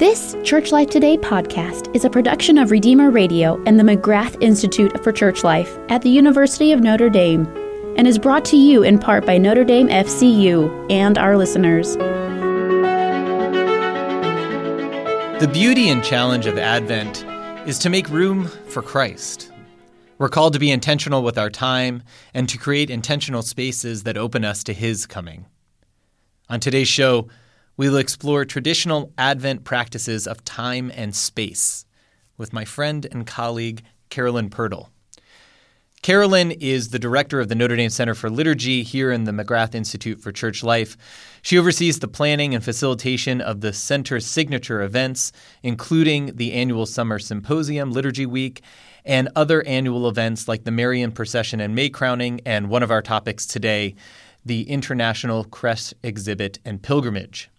This Church Life Today podcast is a production of Redeemer Radio and the McGrath Institute for Church Life at the University of Notre Dame and is brought to you in part by Notre Dame FCU and our listeners. The beauty and challenge of Advent is to make room for Christ. We're called to be intentional with our time and to create intentional spaces that open us to His coming. On today's show, we'll explore traditional Advent practices of time and space with my friend and colleague, Carolyn Pirtle. Carolyn is the director of the Notre Dame Center for Liturgy here in the McGrath Institute for Church Life. She oversees the planning and facilitation of the center's signature events, including the annual Summer Symposium, Liturgy Week, and other annual events like the Marian Procession and May Crowning, and one of our topics today, the International Creche Exhibit and Pilgrimage.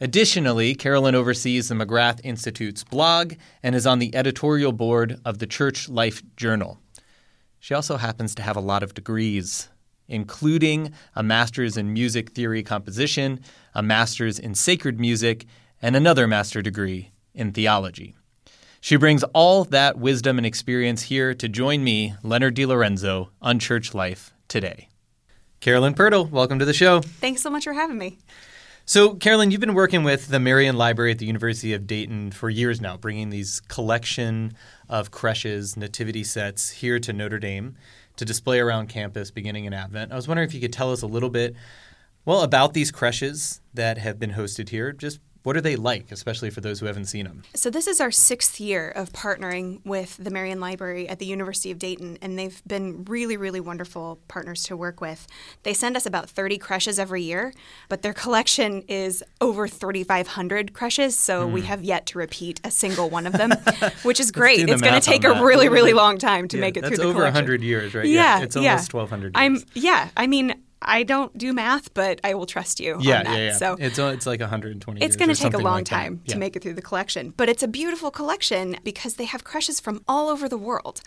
Additionally, Carolyn oversees the McGrath Institute's blog and is on the editorial board of the Church Life Journal. She also happens to have a lot of degrees, including a master's in music theory composition, a master's in sacred music, and another master degree in theology. She brings all that wisdom and experience here to join me, Leonard DiLorenzo, on Church Life today. Carolyn Pirtle, welcome to the show. Thanks so much for having me. So, Carolyn, you've been working with the Marian Library at the University of Dayton for years now, bringing these collection of creches, nativity sets here to Notre Dame to display around campus beginning in Advent. I was wondering if you could tell us a little bit, well, about these creches that have been hosted here, just what are they like, especially for those who haven't seen them? So, this is our sixth year of partnering with the Marian Library at the University of Dayton, and they've been really, really wonderful partners to work with. They send us about 30 creches every year, but their collection is over 3,500 creches, so mm. we have yet to repeat a single one of them, which is great. it's going to take a really, really long time to yeah, make it through the collection. That's over 100 years, right? Yeah, yeah it's almost yeah. 1,200 years. I'm, yeah, I mean, I don't do math, but I will trust you. Yeah, on that. yeah, yeah. So it's it's like 120. It's going to take a long like time yeah. to make it through the collection, but it's a beautiful collection because they have creches from all over the world.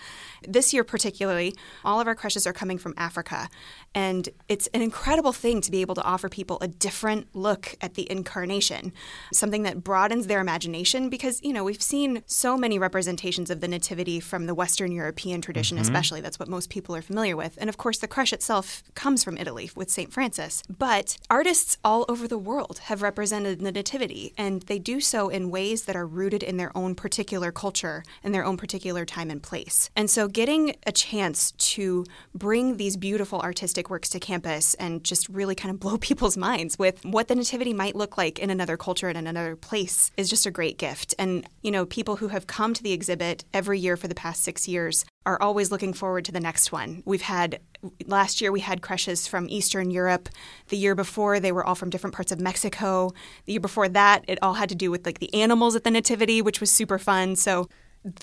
This year, particularly, all of our creches are coming from Africa, and it's an incredible thing to be able to offer people a different look at the incarnation, something that broadens their imagination. Because you know we've seen so many representations of the Nativity from the Western European tradition, mm-hmm. especially. That's what most people are familiar with, and of course, the creche itself comes from Italy with Saint Francis. But artists all over the world have represented the Nativity, and they do so in ways that are rooted in their own particular culture and their own particular time and place. And so, getting a chance to bring these beautiful artistic works to campus and just really kind of blow people's minds with what the Nativity might look like in another culture and in another place is just a great gift. And, you know, people who have come to the exhibit every year for the past six years are always looking forward to the next one. We've had last year we had creches from Eastern Europe. The year before they were all from different parts of Mexico. The year before that it all had to do with like the animals at the nativity, which was super fun. So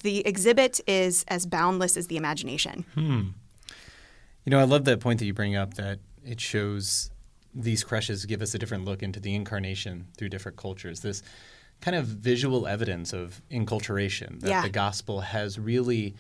the exhibit is as boundless as the imagination. Hmm. You know, I love that point that you bring up that it shows these creches give us a different look into the incarnation through different cultures. This kind of visual evidence of enculturation that yeah. the gospel has really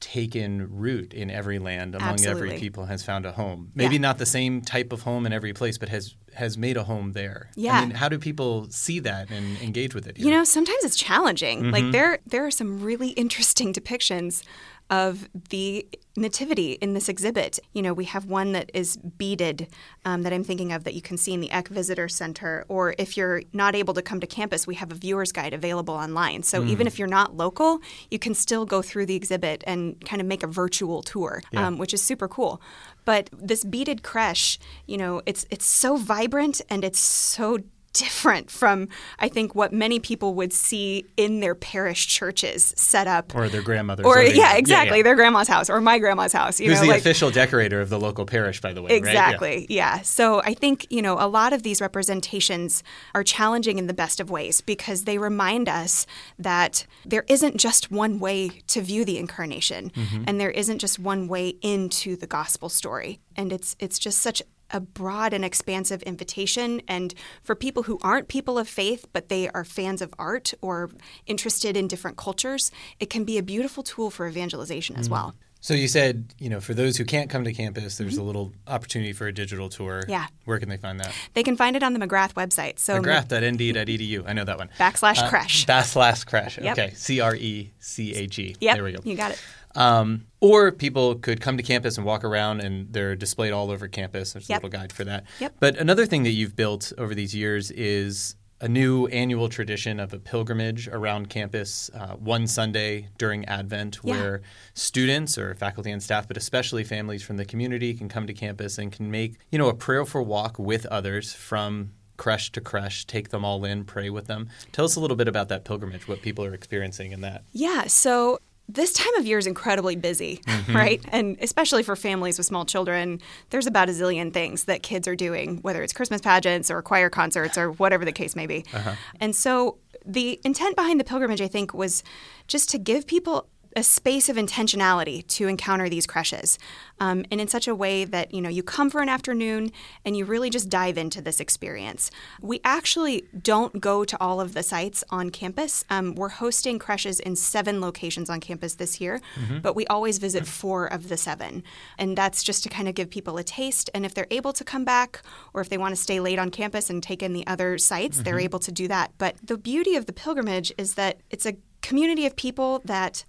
taken root in every land among Absolutely. every people has found a home maybe yeah. not the same type of home in every place but has has made a home there yeah i mean how do people see that and engage with it here? you know sometimes it's challenging mm-hmm. like there there are some really interesting depictions of the nativity in this exhibit. You know, we have one that is beaded um, that I'm thinking of that you can see in the Eck Visitor Center. Or if you're not able to come to campus, we have a viewer's guide available online. So mm. even if you're not local, you can still go through the exhibit and kind of make a virtual tour, yeah. um, which is super cool. But this beaded creche, you know, it's it's so vibrant and it's so different from I think what many people would see in their parish churches set up, or their grandmother's, or living. yeah, exactly, yeah, yeah. their grandma's house or my grandma's house. You Who's know, the like, official decorator of the local parish, by the way? Exactly, right? yeah. So I think you know a lot of these representations are challenging in the best of ways because they remind us that there isn't just one way to view the incarnation, mm-hmm. and there isn't just one way into the gospel story, and it's it's just such a broad and expansive invitation. And for people who aren't people of faith, but they are fans of art or interested in different cultures, it can be a beautiful tool for evangelization as mm. well. So you said, you know, for those who can't come to campus, there's a little opportunity for a digital tour. Mm-hmm. Yeah. Where can they find that? They can find it on the McGrath website. So McGrath.nd.edu. I know that one. Backslash Uh, creche. Backslash creche. Yep. Okay. C R E C H E. Yep, There we go. you got it. Um, or people could come to campus and walk around, and they're displayed all over campus. There's Yep. a little guide for that. Yep. But another thing that you've built over these years is a new annual tradition of a pilgrimage around campus uh, one Sunday during Advent, Yeah. where students or faculty and staff, but especially families from the community, can come to campus and can make you know a prayerful walk with others from creche to creche, take them all in, pray with them. Tell us a little bit about that pilgrimage, what people are experiencing in that. Yeah, so this time of year is incredibly busy, mm-hmm. right? And especially for families with small children, there's about a zillion things that kids are doing, whether it's Christmas pageants or choir concerts or whatever the case may be. Uh-huh. And so the intent behind the pilgrimage, I think, was just to give people a space of intentionality to encounter these creches um, and in such a way that you know you come for an afternoon and you really just dive into this experience. We actually don't go to all of the sites on campus. Um, we're hosting creches in seven locations on campus this year but we always visit four of the seven. And that's just to kind of give people a taste. And if they're able to come back or if they want to stay late on campus and take in the other sites they're able to do that. But the beauty of the pilgrimage is that it's a community of people that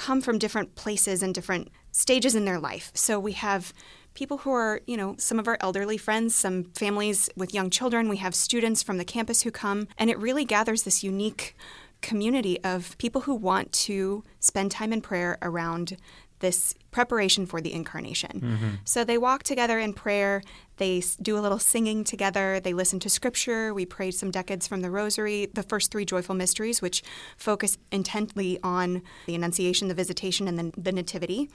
come from different places and different stages in their life. So we have people who are, you know, some of our elderly friends, some families with young children. We have students from the campus who come, and it really gathers this unique community of people who want to spend time in prayer around this preparation for the incarnation. So they walk together in prayer. They do a little singing together. They listen to scripture. We pray some decades from the rosary, the first three joyful mysteries, which focus intently on the Annunciation, the Visitation, and the, the Nativity.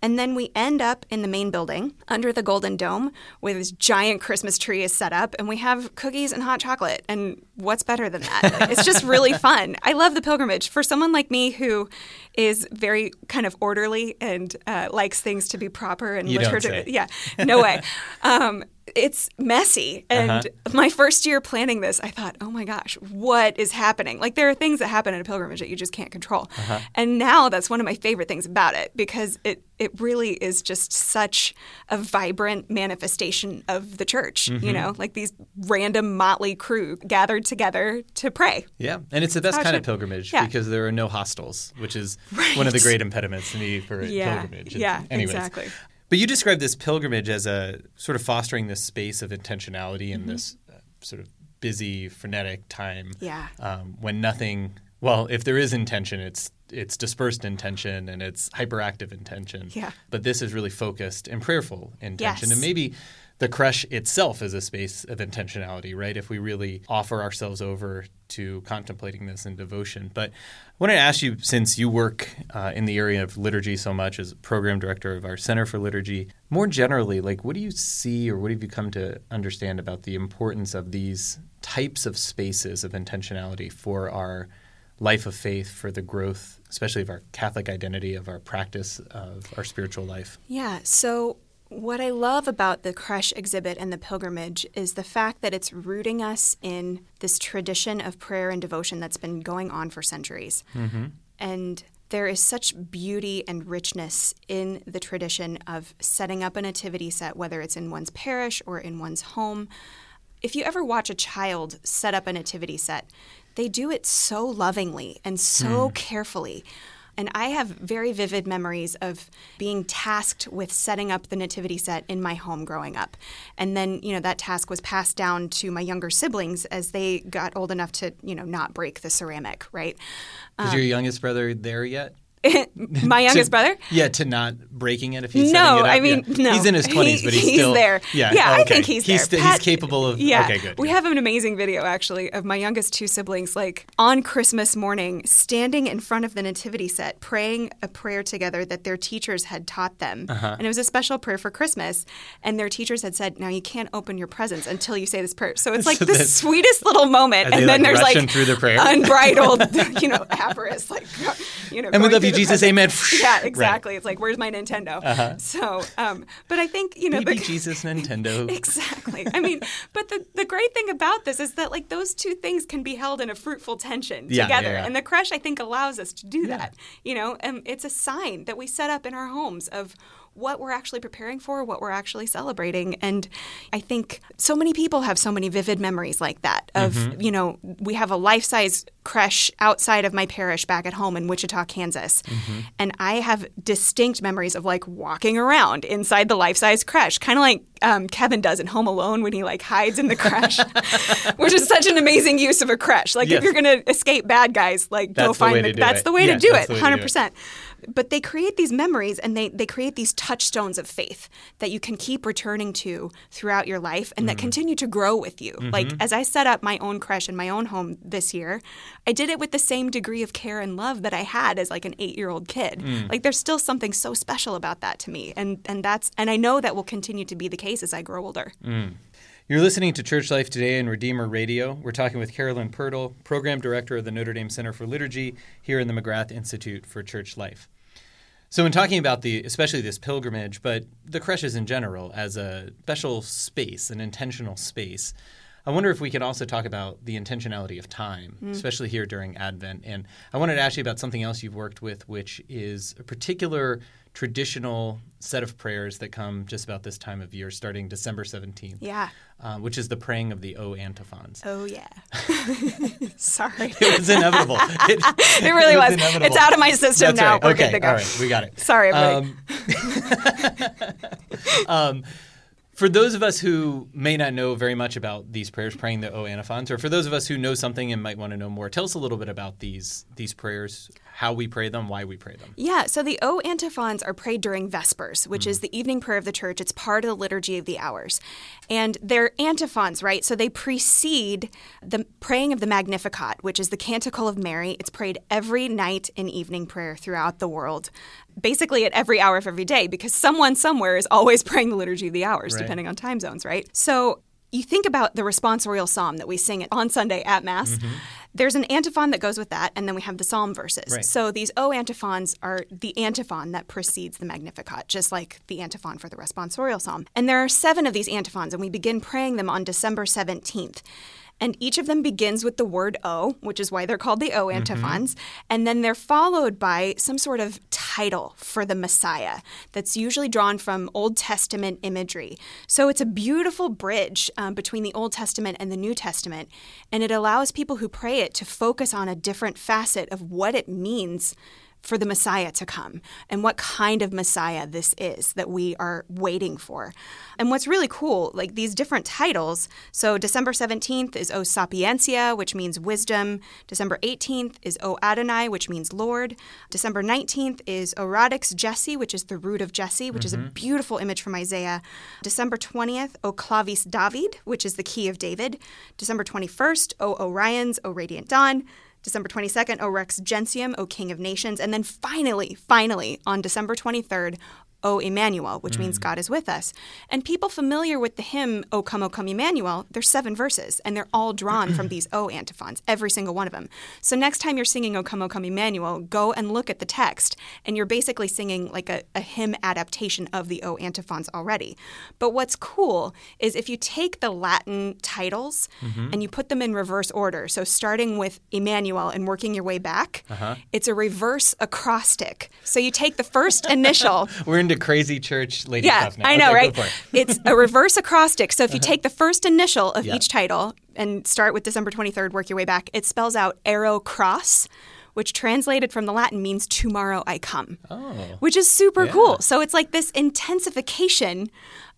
And then we end up in the main building under the Golden Dome where this giant Christmas tree is set up, and we have cookies and hot chocolate. And what's better than that? it's just really fun. I love the pilgrimage. For someone like me who is very kind of orderly and uh, likes things to be proper and You liturgical. Yeah, no way. um, it's messy. And Uh-huh. my first year planning this, I thought, oh my gosh, what is happening? Like, there are things that happen in a pilgrimage that you just can't control. Uh-huh. And now that's one of my favorite things about it because it, it really is just such a vibrant manifestation of the church, Mm-hmm. you know, like these random motley crew gathered together to pray. Yeah, and it's the best kind of pilgrimage Yeah. because there are no hostels, which is one of the great impediments to me for a Yeah, pilgrimage. yeah, Anyways. exactly. But you describe this pilgrimage as a sort of fostering this space of intentionality in this uh, sort of busy, frenetic time. Yeah. Um, when nothing, well, if there is intention, it's it's dispersed intention and it's hyperactive intention. Yeah. But this is really focused and prayerful intention, Yes. and maybe the creche itself is a space of intentionality, right? If we really offer ourselves over to contemplating this in devotion. But I wanted to ask you, since you work uh, in the area of liturgy so much as program director of our Center for Liturgy, more generally, like what do you see or what have you come to understand about the importance of these types of spaces of intentionality for our life of faith, for the growth, especially of our Catholic identity, of our practice of our spiritual life? Yeah. So, what I love about the creche exhibit and the pilgrimage is the fact that it's rooting us in this tradition of prayer and devotion that's been going on for centuries. Mm-hmm. And there is such beauty and richness in the tradition of setting up a nativity set, whether it's in one's parish or in one's home. If you ever watch a child set up a nativity set, they do it so lovingly and so hmm. carefully. And I have very vivid memories of being tasked with setting up the nativity set in my home growing up. And then, you know, that task was passed down to my younger siblings as they got old enough to, you know, not break the ceramic, right? Is your um, youngest brother there yet? my youngest To- brother? Yeah, to not breaking it if he's No? I mean, Yeah. no. He's in his twenties, He- but he's, he's still there. Yeah, Yeah, I okay. think he's he's, there. sti- he's capable of. Yeah, Okay, good. We good. have an amazing video actually of my youngest two siblings, like on Christmas morning, standing in front of the nativity set, praying a prayer together that their teachers had taught them, Uh-huh. and it was a special prayer for Christmas. And their teachers had said, "Now you can't open your presents until you say this prayer." So it's like So the then- sweetest little moment, and then like, there's like through the prayer? unbridled, you know, avarice, like you know. Baby Jesus, amen. yeah, exactly. Right. It's like, where's my Nintendo? Uh-huh. So, um, but I think you know, Baby the, Jesus, Nintendo. exactly. I mean, but the the great thing about this is that like those two things can be held in a fruitful tension yeah, together, yeah. and the creche I think allows us to do that. You know, and it's a sign that we set up in our homes of what we're actually preparing for, what we're actually celebrating. And I think so many people have so many vivid memories like that of, mm-hmm. you know, we have a life size creche outside of my parish back at home in Wichita, Kansas. Mm-hmm. And I have distinct memories of like walking around inside the life size creche, kind of like um, Kevin does in Home Alone when he like hides in the creche, which is such an amazing use of a creche. Like yes. if you're going to escape bad guys, like that's go find the. That's it. the way yes, to do it, hundred percent but they create these memories and they, they create these touchstones of faith that you can keep returning to throughout your life and mm-hmm. that continue to grow with you. Mm-hmm. Like as I set up my own creche in my own home this year, I did it with the same degree of care and love that I had as like an eight year old kid. Mm. Like there's still something so special about that to me. And and that's and I know that will continue to be the case as I grow older. Mm. You're listening to Church Life Today and Redeemer Radio. We're talking with Carolyn Pirtle, Program Director of the Notre Dame Center for Liturgy here in the McGrath Institute for Church Life. So, in talking about the, especially this pilgrimage, but the creches in general as a special space, an intentional space, I wonder if we could also talk about the intentionality of time, mm. especially here during Advent. And I wanted to ask you about something else you've worked with, which is a particular traditional set of prayers that come just about this time of year, starting December 17th. Yeah. Uh, which is the praying of the O antiphons. Oh, yeah. Sorry. it was inevitable. It, it really it was. was. It's out of my system That's now. Right. We're okay. good to go. All right. We got it. Sorry, everybody. Um, um, for those of us who may not know very much about these prayers, praying the O antiphons, or for those of us who know something and might want to know more, tell us a little bit about these these prayers, how we pray them, why we pray them. Yeah, so the O antiphons are prayed during Vespers, which mm. is the evening prayer of the church. It's part of the liturgy of the hours. And they're antiphons, right? So they precede the praying of the Magnificat, which is the Canticle of Mary. It's prayed every night in evening prayer throughout the world basically at every hour of every day because someone somewhere is always praying the liturgy of the hours, right. depending on time zones, right? So you think about the responsorial psalm that we sing on Sunday at Mass. Mm-hmm. There's an antiphon that goes with that, and then we have the psalm verses. Right. So these O antiphons are the antiphon that precedes the Magnificat, just like the antiphon for the responsorial psalm. And there are seven of these antiphons, and we begin praying them on December 17th and each of them begins with the word O, which is why they're called the O mm-hmm. antiphons, mm-hmm. and then they're followed by some sort of title for the Messiah that's usually drawn from Old Testament imagery. So it's a beautiful bridge um, between the Old Testament and the New Testament, and it allows people who pray it to focus on a different facet of what it means for the Messiah to come and what kind of Messiah this is that we are waiting for. And what's really cool, like these different titles. So December 17th is O Sapientia, which means wisdom. December 18th is O Adonai, which means Lord. December 19th is O Radix Jesse, which is the root of Jesse, which mm-hmm. is a mm-hmm. beautiful image from Isaiah. December 20th, O Clavis David, which is the key of David. December 21st, O Oriens, O Radiant Dawn. December 22nd, O Rex Gentium, O King of Nations. And then finally, finally, on December 23rd, O Emmanuel, which mm. means God is with us. And people familiar with the hymn O Come, O Come Emmanuel, there's seven verses, and they're all drawn from these O antiphons, every single one of them. So next time you're singing O Come, O Come Emmanuel, go and look at the text, and you're basically singing like a, a hymn adaptation of the O antiphons already. But what's cool is if you take the Latin titles mm-hmm. and you put them in reverse order, so starting with Emmanuel and working your way back, uh-huh. it's a reverse acrostic. So you take the first initial. We're into crazy church lady yeah, stuff now. I know, okay, right? It. it's a reverse acrostic. So if you uh-huh. take the first initial of yeah. each title and start with December 23rd, work your way back, it spells out ero cras which translated from the Latin means tomorrow I come, oh, which is super yeah. cool. So it's like this intensification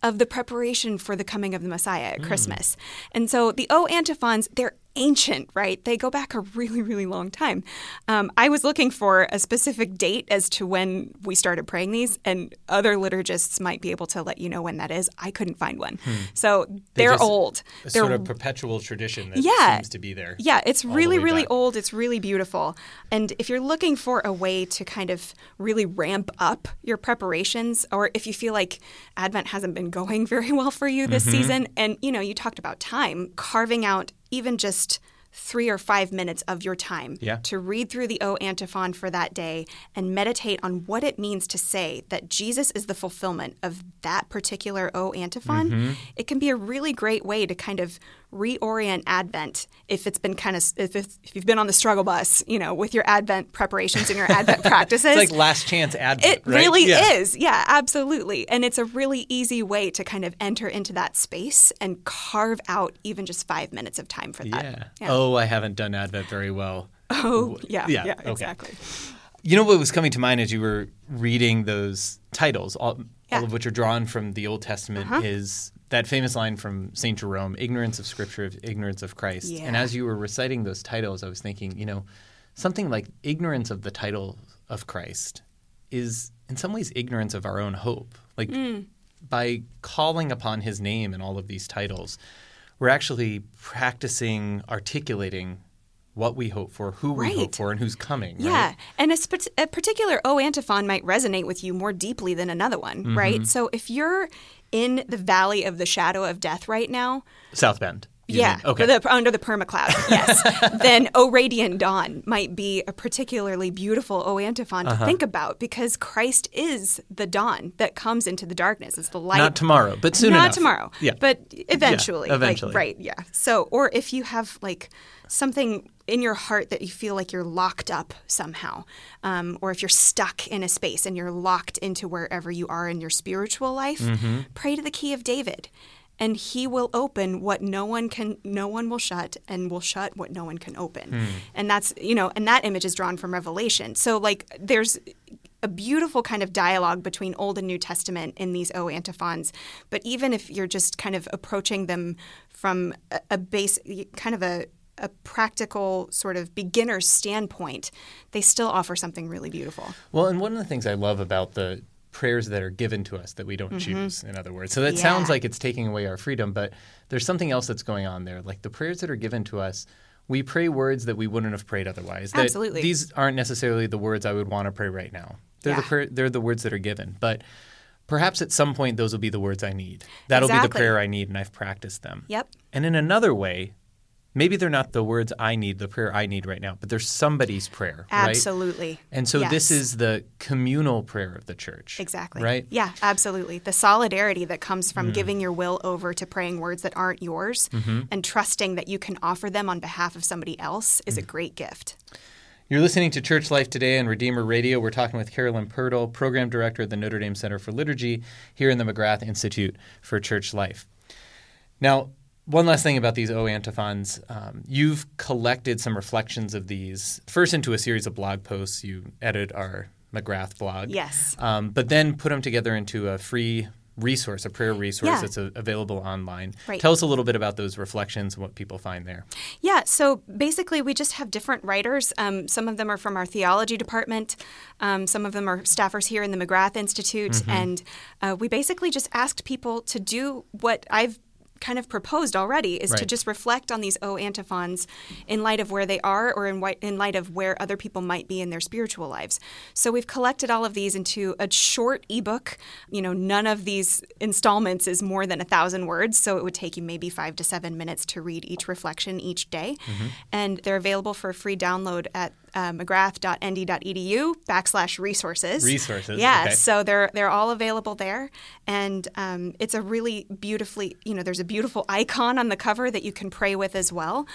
of the preparation for the coming of the Messiah at mm. Christmas. And so the O antiphons, they're ancient, right? They go back a really, really long time. Um, I was looking for a specific date as to when we started praying these, and other liturgists might be able to let you know when that is. I couldn't find one. Hmm. So they're, they're old. A they're sort of perpetual tradition that yeah, seems to be there. Yeah, it's really, really back. old. It's really beautiful. And if you're looking for a way to kind of really ramp up your preparations, or if you feel like Advent hasn't been going very well for you this mm-hmm. season, and you know, you talked about time, carving out even just three or five minutes of your time Yeah. to read through the O antiphon for that day and meditate on what it means to say that Jesus is the fulfillment of that particular O antiphon, Mm-hmm. it can be a really great way to kind of reorient Advent if it's been kind of if, if you've been on the struggle bus, you know, with your Advent preparations and your Advent practices. It's like last chance advent. It right? really Yeah. is. Yeah, absolutely. And it's a really easy way to kind of enter into that space and carve out even just five minutes of time for that. Yeah. Oh, I haven't done Advent very well. Oh, yeah. Yeah, Yeah, okay. exactly. You know what was coming to mind as you were reading those titles, all, Yeah. Uh-huh. all of which are drawn from the Old Testament, is that famous line from St. Jerome ignorance of Scripture, of ignorance of Christ. And as you were reciting those titles, I was thinking, you know, something like ignorance of the title of Christ is in some ways ignorance of our own hope. Like Hmm. by calling upon his name in all of these titles, we're actually practicing articulating what we hope for, who we hope for, and who's coming. Yeah, right? and a, sp- a particular O antiphon might resonate with you more deeply than another one, Mm-hmm. right? So if you're in the valley of the shadow of death right now, South Bend. Yeah, mean. Okay. the, under the permacloud, yes, then O radiant dawn might be a particularly beautiful O antiphon Uh-huh. to think about because Christ is the dawn that comes into the darkness. It's the light. Not tomorrow, but soon Not enough. tomorrow. Yeah. But eventually. like, eventually. right. Yeah. So, or if you have like something in your heart that you feel like you're locked up somehow, um, or if you're stuck in a space and you're locked into wherever you are in your spiritual life, Mm-hmm. pray to the key of David. And he will open what no one can, no one will shut, and will shut what no one can open. Hmm. And that's, you know, and that image is drawn from Revelation. So, like, there's a beautiful kind of dialogue between Old and New Testament in these O antiphons. But even if you're just kind of approaching them from a, a base, kind of a, a practical sort of beginner's standpoint, they still offer something really beautiful. Well, and one of the things I love about the prayers that are given to us that we don't choose, in other words. So that Mm-hmm. Yeah. sounds like it's taking away our freedom, but there's something else that's going on there. Like the prayers that are given to us, we pray words that we wouldn't have prayed otherwise. That Absolutely. These aren't necessarily the words I would want to pray right now. They're the Yeah. prayer, they're the words that are given, but perhaps at some point those will be the words I need. That'll be the prayer I need, and I've practiced them. Yep. And in another way, maybe they're not the words I need, the prayer I need right now, but they're somebody's prayer, right? Absolutely. And so this is the communal prayer of the church. Exactly. Right? Yeah, absolutely. The solidarity that comes Mm. from giving your will over to praying words that aren't yours Mm-hmm. and trusting that you can offer them on behalf of somebody else Mm. is a great gift. You're listening to Church Life Today on Redeemer Radio. We're talking with Carolyn Pirtle, Program Director at the Notre Dame Center for Liturgy here in the McGrath Institute for Church Life. Now, one last thing about these O antiphons. Um, you've collected some reflections of these first into a series of blog posts. You edit our McGrath blog. Yes. Um, but then put them together into a free resource, a prayer resource Yeah. that's a, available online. Right. Tell us a little bit about those reflections and what people find there. Yeah, so basically, we just have different writers. Um, some of them are from our theology department, um, some of them are staffers here in the McGrath Institute, and uh, we basically just asked people to do what I've kind of proposed already is to just reflect on these O antiphons in light of where they are or in, in light of where other people might be in their spiritual lives. So we've collected all of these into a short ebook. You know, none of these installments is more than a thousand words, so it would take you maybe five to seven minutes to read each reflection each day. Mm-hmm. And they're available for a free download at uh, mcgrath.nd.edu backslash resources. Resources, Yeah, okay. so they're they're all available there, and um, it's a really beautifully you know there's a beautiful icon on the cover that you can pray with as well.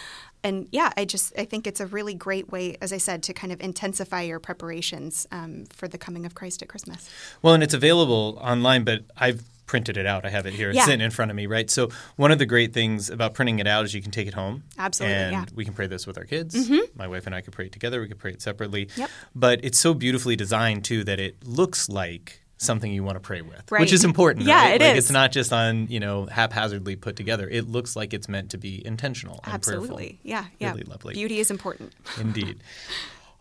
And yeah, I just I think it's a really great way, as I said, to kind of intensify your preparations um, for the coming of Christ at Christmas. Well, and it's available online, but I've printed it out. I have it here. It's Yeah. sitting in front of me, right? So one of the great things about printing it out is you can take it home. Absolutely, And yeah. Mm-hmm. we can pray this with our kids. My wife and I could pray it together. We could pray it separately. Yep. But it's so beautifully designed too that it looks like something you want to pray with, Right. which is important. Yeah, right? it like is. It's not just on you know haphazardly put together. It looks like it's meant to be intentional and Absolutely, prayerful. yeah, yeah. Really lovely. Beauty is important. Indeed.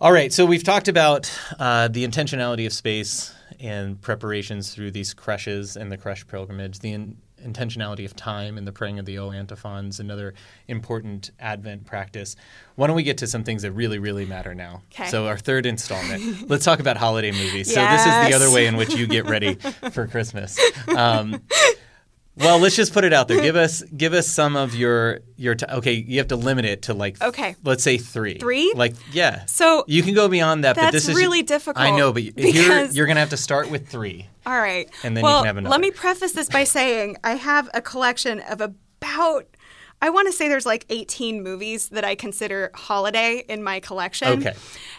All right, so we've talked about uh, the intentionality of space and preparations through these creches and the creche pilgrimage, the in- intentionality of time and the praying of the O antiphons, another important Advent practice. Why don't we get to some things that really, really matter now? 'Kay. So, our third installment. Let's talk about holiday movies. So, this is the other way in which you get ready for Christmas. Um, Well, let's just put it out there. Give us give us some of your your t- okay. You have to limit it to like Okay. Let's say three. Three? Like yeah. So you can go beyond that, but that's this is really difficult I know, but here because- you're gonna have to start with three. All right. And then you can have another. let me preface this by saying I have a collection of about I want to say there's like 18 movies that I consider holiday in my collection. Okay.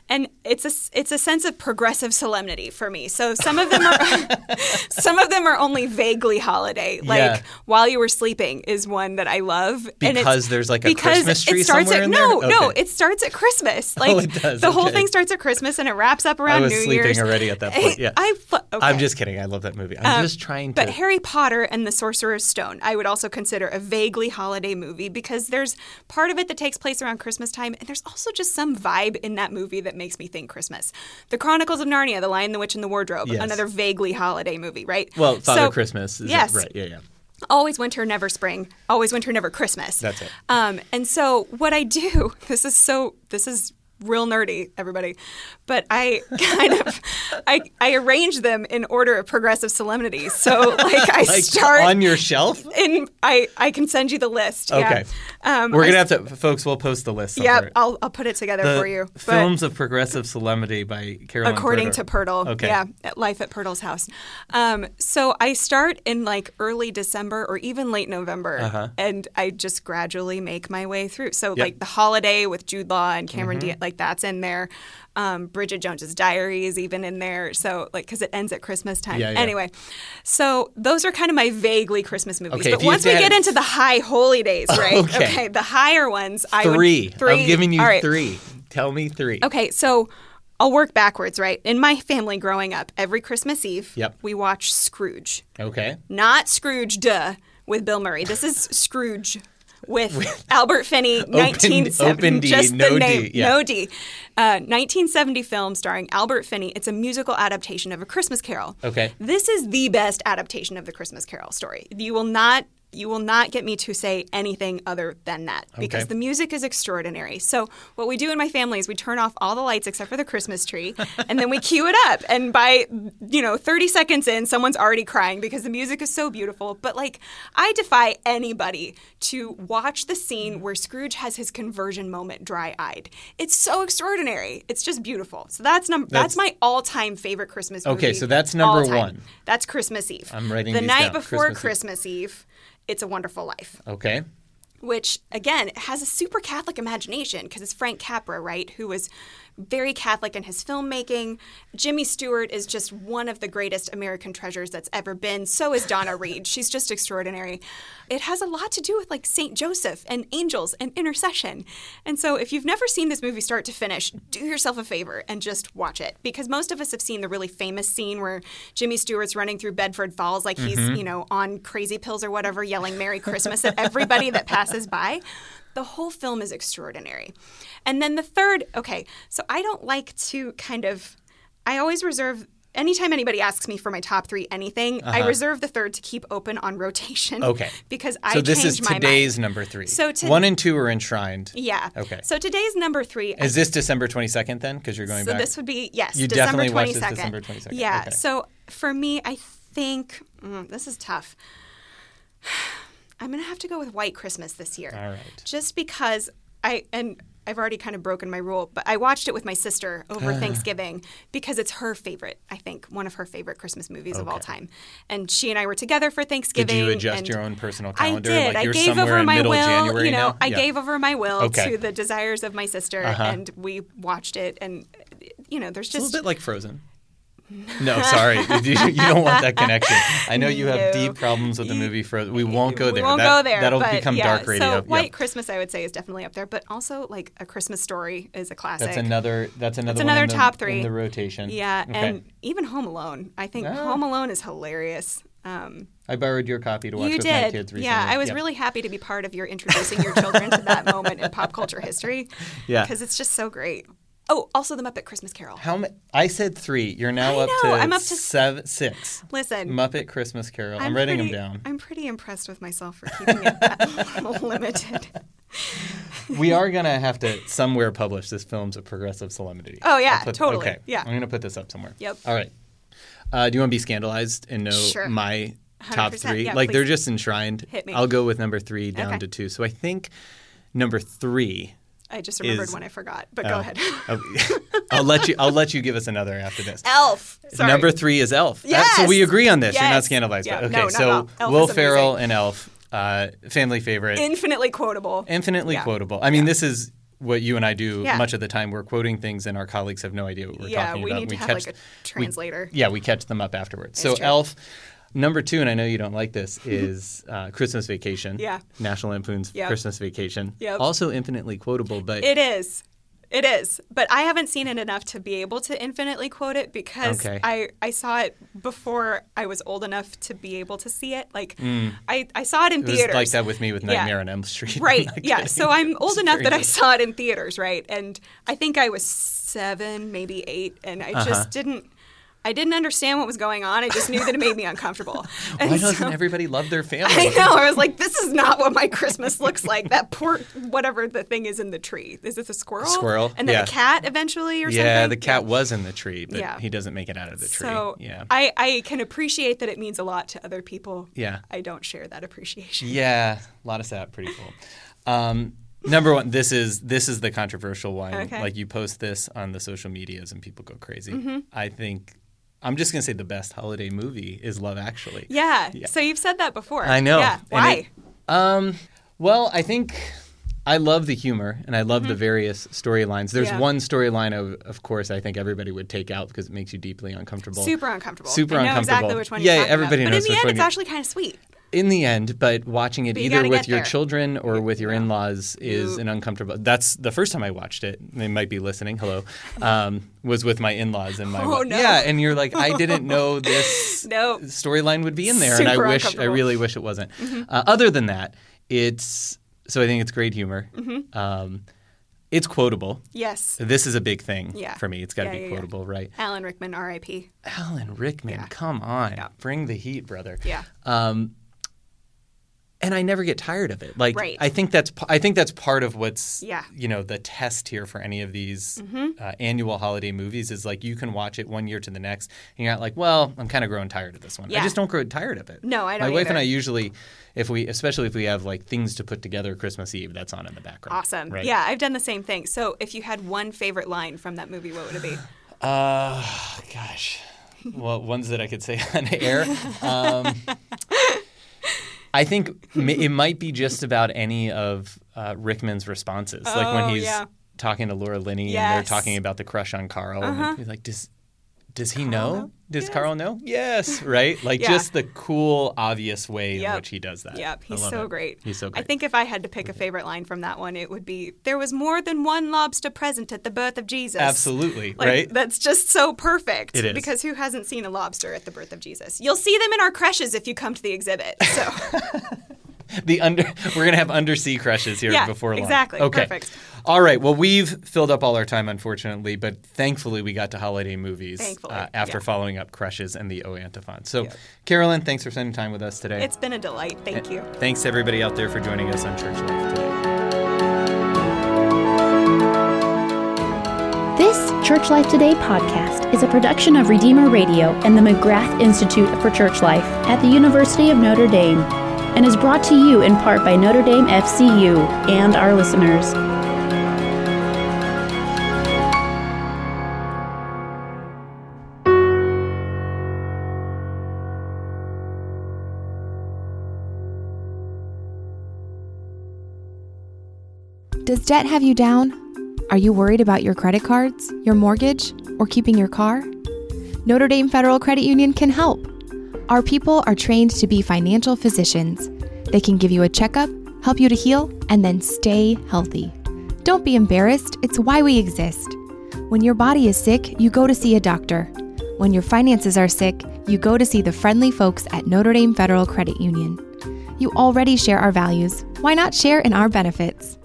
And it's a it's a sense of progressive solemnity for me. So some of them are some of them are only vaguely holiday. Like Yeah. While You Were Sleeping is one that I love. and Because there's, like, a because Christmas tree it starts somewhere at, in no, there? no, Okay. it starts at Christmas. Oh, like it does, the whole thing starts at Christmas and it wraps up around I was New sleeping Year's. already at that point, yeah. I, okay. I'm just kidding. I love that movie. I'm um, just trying to. But Harry Potter and the Sorcerer's Stone, I would also consider a vaguely holiday movie because there's part of it that takes place around Christmas time, and there's also just some vibe in that movie that makes me think Christmas. The Chronicles of Narnia, The Lion, the Witch, and the Wardrobe, Yes. another vaguely holiday movie, right? well, Father So, Christmas. Is yes. Right. Yeah. Yeah. Always winter, never spring. Always winter, never Christmas. That's it. Um, and so what I do, this is so, this is real nerdy, everybody, but I kind of, I, I arrange them in order of progressive solemnity. So like I Like start on your shelf. and I, I can send you the list. Okay. Yeah. Um, We're gonna have to, folks. We'll post the list. Yeah. I'll, I'll put it together the for you. But films of progressive solemnity by Caroline. according to Pirtle. Okay. Yeah, at Life at Pirtle's house. Um, so I start in like early December or even late November, Uh-huh. and I just gradually make my way through. So Yep. like the holiday with Jude Law and Cameron Mm-hmm. Diaz, like that's in there. Um, Bridget Jones's Diary is even in there. So like because it ends at Christmas time. Yeah, yeah. Anyway, so those are kind of my vaguely Christmas movies. Okay, but once we get into the high holy days, right? Okay. the higher ones, I would Three. three. I'm giving you right. three. Tell me three. Okay, so I'll work backwards, right? In my family growing up, every Christmas Eve, Yep. we watch Scrooge. Okay. Not Scrooge, duh, with Bill Murray. This is Scrooge with Albert Finney, 1970. open D, just no the D, name, yeah. no D. Uh, 1970 film starring Albert Finney. It's a musical adaptation of A Christmas Carol. Okay. This is the best adaptation of the Christmas Carol story. You will not you will not get me to say anything other than that because Okay. the music is extraordinary. So what we do in my family is we turn off all the lights except for the Christmas tree and then we cue it up and by you know 30 seconds in someone's already crying because the music is so beautiful. But like I defy anybody to watch the scene where Scrooge has his conversion moment dry-eyed. It's so extraordinary. It's just beautiful. So that's number that's, That's- my all-time favorite Christmas movie. Okay, so that's number one. That's Christmas Eve. I'm writing the night down. before Christmas Eve. Christmas Eve. It's a Wonderful Life, Okay. which again has a super Catholic imagination because it's Frank Capra, right, who was very Catholic in his filmmaking. Jimmy Stewart is just one of the greatest American treasures that's ever been. So is Donna Reed. She's just extraordinary. It has a lot to do with like Saint Joseph and angels and intercession. And so if you've never seen this movie start to finish, do yourself a favor and just watch it because most of us have seen the really famous scene where Jimmy Stewart's running through Bedford Falls like he's, mm-hmm. you know, on crazy pills or whatever yelling Merry Christmas at everybody that passes by. The whole film is extraordinary. And then the third, okay, so I don't like to kind of, I always reserve, anytime anybody asks me for my top three anything, I reserve the third to keep open on rotation. Uh-huh. Okay. Because I So this is today's number three. So to- one and two are enshrined. Yeah. Okay. So today's number three. Is this December 22nd then? Because you're going so back. this would be yes, You December definitely watched 22nd. this December 22nd. Yeah. Okay. So for me, I think mm, this is tough. I'm gonna have to go with White Christmas this year. All right. Just because I and I've already kind of broken my rule, but I watched it with my sister over Ah. Thanksgiving because it's her favorite. I think one of her favorite Christmas movies of all time. And she and I were together for Thanksgiving. Did you adjust your own personal I calendar? did. Like I gave over my will. January you know, now? I Yeah. gave over my will Okay. to the desires of my sister, Uh-huh. and we watched it. And you know, there's It's a little bit like Frozen. No, sorry, you, you don't want that connection. I know you have deep problems with the movie Frozen. We won't go there. We won't That- go there. That'll become yeah, dark radio. So. White Christmas, I would say, is definitely up there. But also, like a Christmas Story is a classic. That's another. That's another. That's one another in the, top three. in the rotation. Yeah, Okay. and even Home Alone. I think Ah. Home Alone is hilarious. Um, I borrowed your copy to watch you with did, my kids recently. yeah. I was Yep. really happy to be part of your introducing your children to that moment in pop culture history. Yeah. because it's just so great. Oh, also the Muppet Christmas Carol. How many? I said three. You're now I up know, to I'm up to- seven, six. Listen, Muppet Christmas Carol. I'm, writing pretty, them down. I'm pretty impressed with myself for keeping it that limited. we are gonna have to somewhere publish this film's a progressive solemnity. Oh, yeah, put- totally. Okay. Yeah. I'm gonna put this up somewhere. Yep. All right. Uh, do you want to be scandalized and know Sure. my top three. Yeah, like they're just enshrined. Hit me. I'll go with number three down Okay. to two. So I think number three. I just remembered is- one I forgot, but go Oh. ahead. I'll, I'll let you. I'll let you give us another after this. Elf. Sorry. Number three is Elf. That- so we agree on this. You're not Yes. scandalized. Yeah, Okay, no, so Will Ferrell and Elf, uh, family favorite, Infinitely quotable. infinitely Yeah. quotable. I mean, this is what you and I do Yeah. much of the time. We're quoting things, and our colleagues have no idea what we're yeah, talking we about. need to have catch, like a we- translator. yeah, we catch them up afterwards. so true. Elf. Number two, and I know you don't like this, is uh, Christmas Vacation. Yeah. National Lampoon's Yep. Christmas Vacation. Yep. Also infinitely quotable, but It is. It is. But I haven't seen it enough to be able to infinitely quote it because Okay. I, I saw it before I was old enough to be able to see it. Like I, I saw it in Mm. it theaters. like that with me with Yeah. Nightmare on Elm Street. Right. Yeah. kidding. So I'm old enough that I saw it in theaters, right? And I think I was seven, maybe eight, and I Uh-huh. just didn't. I didn't understand what was going on. I just knew that it made me uncomfortable. And Why doesn't everybody love their family? I know. I was like, this is not what my Christmas looks like. That poor, whatever the thing is in the tree. Is this a squirrel? Squirrel, And then yeah. the cat eventually or something? Yeah, the cat was in the tree, but Yeah. he doesn't make it out of the tree. So yeah. I, I can appreciate that it means a lot to other people. Yeah. I don't share that appreciation. Yeah, a lot of that. Pretty cool. Um, number one, this is this is the controversial one. Okay. Like you post this on the social medias and people go crazy. Mm-hmm. I think I'm just gonna say the best holiday movie is Love Actually. Yeah. yeah. So you've said that before. I know. Yeah. Why? it- um, well, I think I love the humor and I love the various storylines. There's Mm-hmm. Yeah. one storyline, of, of course, I think everybody would take out because it makes you deeply uncomfortable. Super uncomfortable. Super I uncomfortable. exactly which one Yeah, talking everybody about. knows But in the end, it's actually kind of sweet. In the end, but watching it But either gotta with your there. children or with your in-laws is Ooh. an uncomfortable. That's the first time I watched it. They might be listening. Hello, um, was with my in-laws and my Oh, no. yeah, and you're like, I didn't know this No. storyline would be in there, and I wish, I. Mm-hmm. really wish it wasn't. Uh, other than that, it's so I think it's great humor. Mm-hmm. Um, it's quotable. Yes. This is a big thing Yeah. for me. It's got to Yeah, be yeah, yeah. quotable, right? Alan Rickman, R.I.P. Alan Rickman, Yeah. come on, Yeah. bring the heat, brother. Yeah. Um, and I never get tired of it. Like Right. I think that's I think that's part of what's Yeah. Mm-hmm. you know the test here for any of these uh, annual holiday movies is like you can watch it one year to the next and you're not like, well, I'm kind of growing tired of this one. I just don't grow tired of it. No, I don't My wife and. I usually, if we especially if we have like things to put together Christmas Eve, that's on in the background. Awesome. Right? Yeah, I've done the same thing. So if you had one favorite line from that movie, what would it be? Uh, gosh. Well, ones that I could say on air. Um, I think it might be just about any of uh, Rickman's responses. like when Oh, he's yeah. talking to Laura Linney and Yes. Uh-huh. they're talking about the crush on Carl. And he's like, does, does he know? know? Does Yes. Carl know? Yes. Right? Like Yeah. just the cool, obvious way in which he does that. Yep, he's so it. great. He's so great. I think if I had to pick a favorite line from that one, it would be there was more than one lobster present at the birth of Jesus. Absolutely. Like, right? That's just so perfect. It is. Because who hasn't seen a lobster at the birth of Jesus? You'll see them in our creches if you come to the exhibit. So the under we're gonna have undersea creches here Yeah, before long. exactly. Okay. Perfect. All right. Well, we've filled up all our time, unfortunately, but thankfully we got to holiday movies uh, after yeah. following up creches and the O antiphon. So, Yeah. Carolyn, thanks for spending time with us today. it's been a delight. Thank you. Thanks everybody out there for joining us on Church Life today. This Church Life Today podcast is a production of Redeemer Radio and the McGrath Institute for Church Life at the University of Notre Dame and is brought to you in part by Notre Dame FCU and our listeners. Debt have you down? Are you worried about your credit cards, your mortgage, or keeping your car? Notre Dame Federal Credit Union can help. Our people are trained to be financial physicians. They can give you a checkup, help you to heal, and then stay healthy. Don't be embarrassed, it's why we exist. When your body is sick, you go to see a doctor. When your finances are sick, you go to see the friendly folks at Notre Dame Federal Credit Union. You already share our values. Why not share in our benefits?